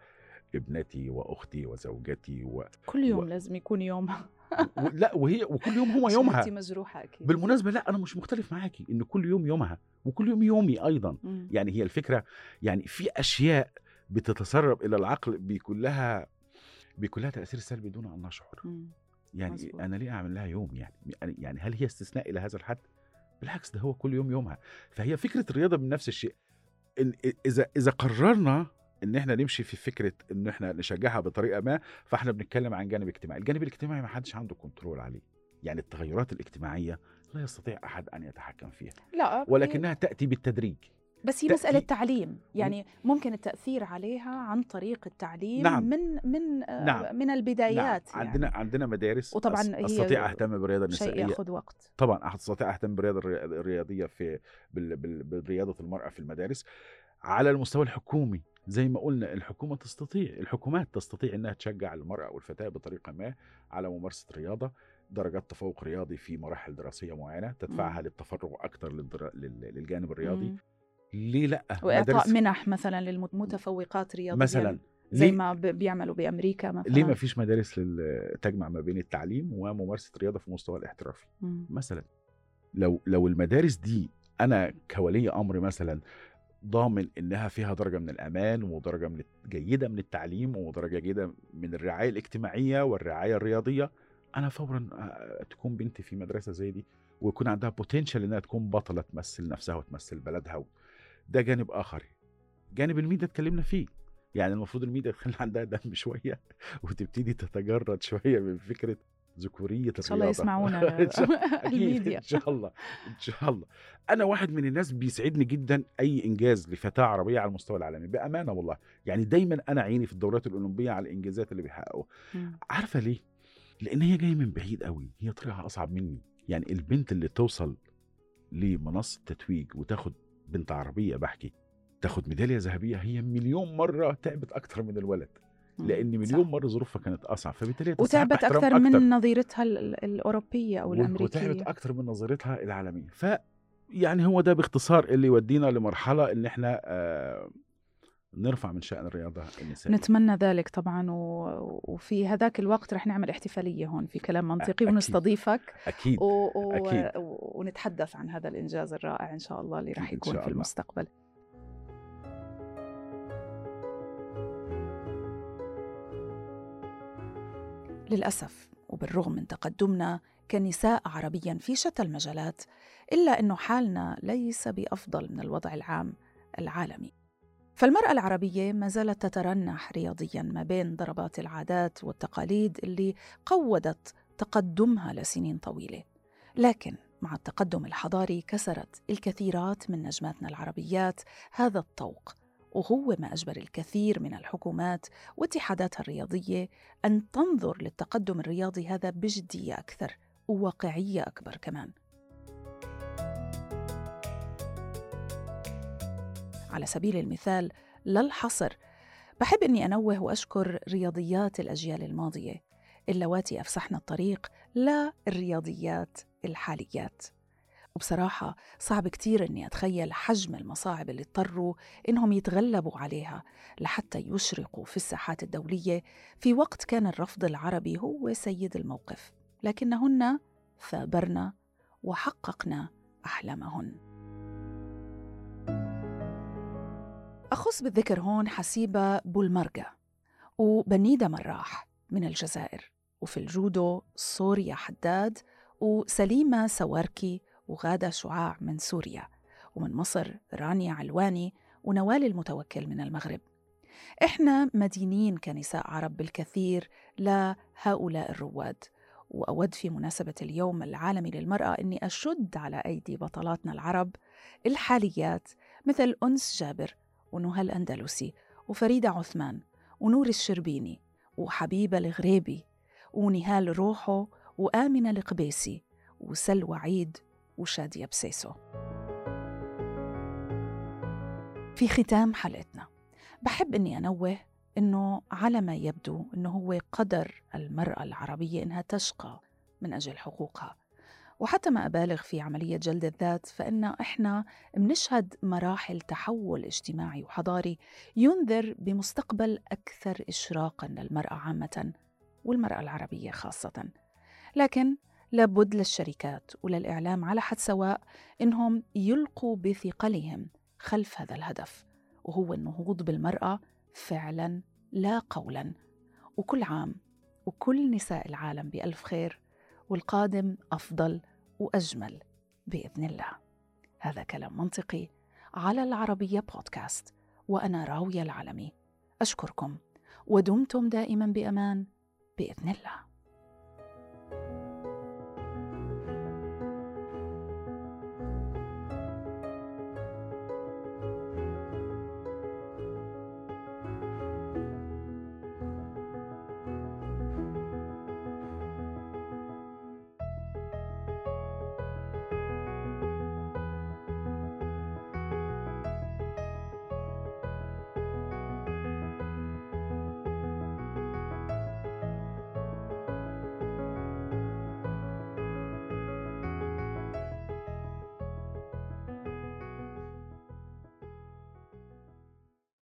ابنتي وأختي وزوجتي و... كل يوم و- لازم يكون يومها. و... لا وهي (laughs) وكل يوم هو يومها. انت مجروحة أكيد. بالمناسبة لا أنا مش مختلف معاكي إن كل يوم يومها وكل يوم يومي أيضا. مم. يعني هي الفكرة يعني في أشياء بتتسرب إلى العقل بيكون لها بيكون لها تأثير سلبي دون أن نشعر. يعني مظبوط. أنا ليه أعمل لها يوم؟ يعني يعني هل هي استثناء إلى هذا الحد؟ بالعكس ده هو كل يوم يومها. فهي فكرة الرياضة من نفس الشيء. إن إذا إذا قررنا إن إحنا نمشي في فكرة إن إحنا نشجعها بطريقة ما فإحنا بنتكلم عن جانب اجتماعي. الجانب الاجتماعي ما حدش عنده كنترول عليه. يعني التغيرات الاجتماعية لا يستطيع أحد أن يتحكم فيها. لا ولكنها تأتي بالتدريج. بس هي تأتي- مسألة تعليم يعني ممكن التأثير عليها عن طريق التعليم نعم. من من آه، نعم. من البدايات نعم. عندنا يعني. عندنا مدارس. وطبعاً أس- هي أستطيع أهتم بالرياضة شيء النسائية. ياخذ وقت. طبعا أستطيع أهتم بالرياضة الري- الرياضية في برياضه المرأة في المدارس. على المستوى الحكومي زي ما قلنا الحكومة تستطيع الحكومات تستطيع إنها تشجع المرأة والفتاه بطريقة ما على ممارسة الرياضه درجات تفوق رياضي في مراحل دراسية معينة تدفعها. للتفرغ أكثر للدرا... لل... للجانب الرياضي مم. ليه لأ وإعطاء منح مثلا للمتفوقات رياضيا مثلا زي ما بيعملوا بأمريكا مثلا ليه ما فيش مدارس لل... تجمع ما بين التعليم وممارسة الرياضه في المستوى الاحترافي مم. مثلا لو لو المدارس دي أنا كولي أمر مثلا ضامن إنها فيها درجة من الامان ودرجة من جيدة من التعليم ودرجة جيدة من الرعاية الاجتماعية والرعاية الرياضية أنا فورا تكون بنتي في مدرسة زي دي ويكون عندها potential إنها تكون بطلة تمثل نفسها وتمثل بلدها. ده جانب آخر جانب الميديا اتكلمنا فيه يعني المفروض الميديا تخلي عندها دم (laughs) شوية وتبتدي تتجرد شوية من فكرة ذكورية إن شاء الله. يسمعونا (laughs) (laughs) الميديا. (laughs) إن شاء الله إن شاء الله. أنا واحد من الناس بيسعدني جدا أي إنجاز لفتاة عربية على المستوى العالمي بأمانة والله. يعني دايما أنا عيني في الدورات الأولمبية على الإنجازات اللي بيحققوها. عارفة ليه؟ لأن هي جاية من بعيد قوي. هي طريقها أصعب مني. يعني البنت اللي توصل لمنصة تتويج وتاخد بنت عربية بحكي تاخد ميدالية ذهبية هي مليون مرة تعبت أكتر من الولد. لأن صح. مليون مرة ظروفها كانت أصعب فبالتالي وتعبت احترام أكثر من نظيرتها ال- ال- الأوروبية أو و- الأمريكية وتعبت أكتر من نظرتها العالمية ف يعني هو ده باختصار اللي يودينا لمرحلة إن إحنا آه نرفع من شأن الرياضة النسائية نتمنى ذلك طبعا و... وفي هذاك الوقت رح نعمل احتفالية هون في كلام منطقي أكيد. ونستضيفك أكيد و... و... أكيد. ونتحدث عن هذا الإنجاز الرائع إن شاء الله اللي رح يكون في الله. المستقبل للأسف وبالرغم من تقدمنا كنساء عربيا في شتى المجالات إلا أنه حالنا ليس بأفضل من الوضع العام العالمي. فالمرأة العربية ما زالت تترنح رياضيا ما بين ضربات العادات والتقاليد اللي قودت تقدمها لسنين طويلة. لكن مع التقدم الحضاري كسرت الكثيرات من نجماتنا العربيات هذا الطوق وهو ما أجبر الكثير من الحكومات واتحاداتها الرياضية أن تنظر للتقدم الرياضي هذا بجدية أكثر وواقعية أكبر كمان. على سبيل المثال لا الحصر بحب أني أنوه وأشكر رياضيات الأجيال الماضية اللواتي أفسحنا الطريق لا الرياضيات الحاليات. وبصراحة صعب كتير أني أتخيل حجم المصاعب اللي اضطروا إنهم يتغلبوا عليها لحتى يشرقوا في الساحات الدولية في وقت كان الرفض العربي هو سيد الموقف. لكنهن ثابرن وحققن أحلامهن. أخص بالذكر هون حسيبة بولمرجة وبنيدة مراح من الجزائر وفي الجودو صوريا حداد وسليمة سواركي وغادة شعاع من سوريا ومن مصر رانيا علواني ونوال المتوكل من المغرب. إحنا مدينين كنساء عرب بالكثير لهؤلاء الرواد. وأود في مناسبة اليوم العالمي للمرأة أني أشد على أيدي بطلاتنا العرب الحاليات مثل أنس جابر ونهى الأندلسي وفريدة عثمان ونور الشربيني وحبيبة الغريبي ونهال روحو وآمنة القبيسي وسلوى عيد وشادية بسيسو في ختام حلقتنا. بحب أني أنوه أنه على ما يبدو أنه هو قدر المرأة العربية أنها تشقى من أجل حقوقها. وحتى ما أبالغ في عملية جلد الذات فإن إحنا منشهد مراحل تحول اجتماعي وحضاري ينذر بمستقبل أكثر إشراقا للمرأة عامة والمرأة العربية خاصة. لكن لابد للشركات وللإعلام على حد سواء إنهم يلقوا بثقلهم خلف هذا الهدف وهو النهوض بالمرأة فعلا لا قولا. وكل عام وكل نساء العالم بألف خير والقادم أفضل وأجمل بإذن الله. هذا كلام منطقي على العربية بودكاست وأنا راوية العالمي. أشكركم ودمتم دائما بأمان بإذن الله.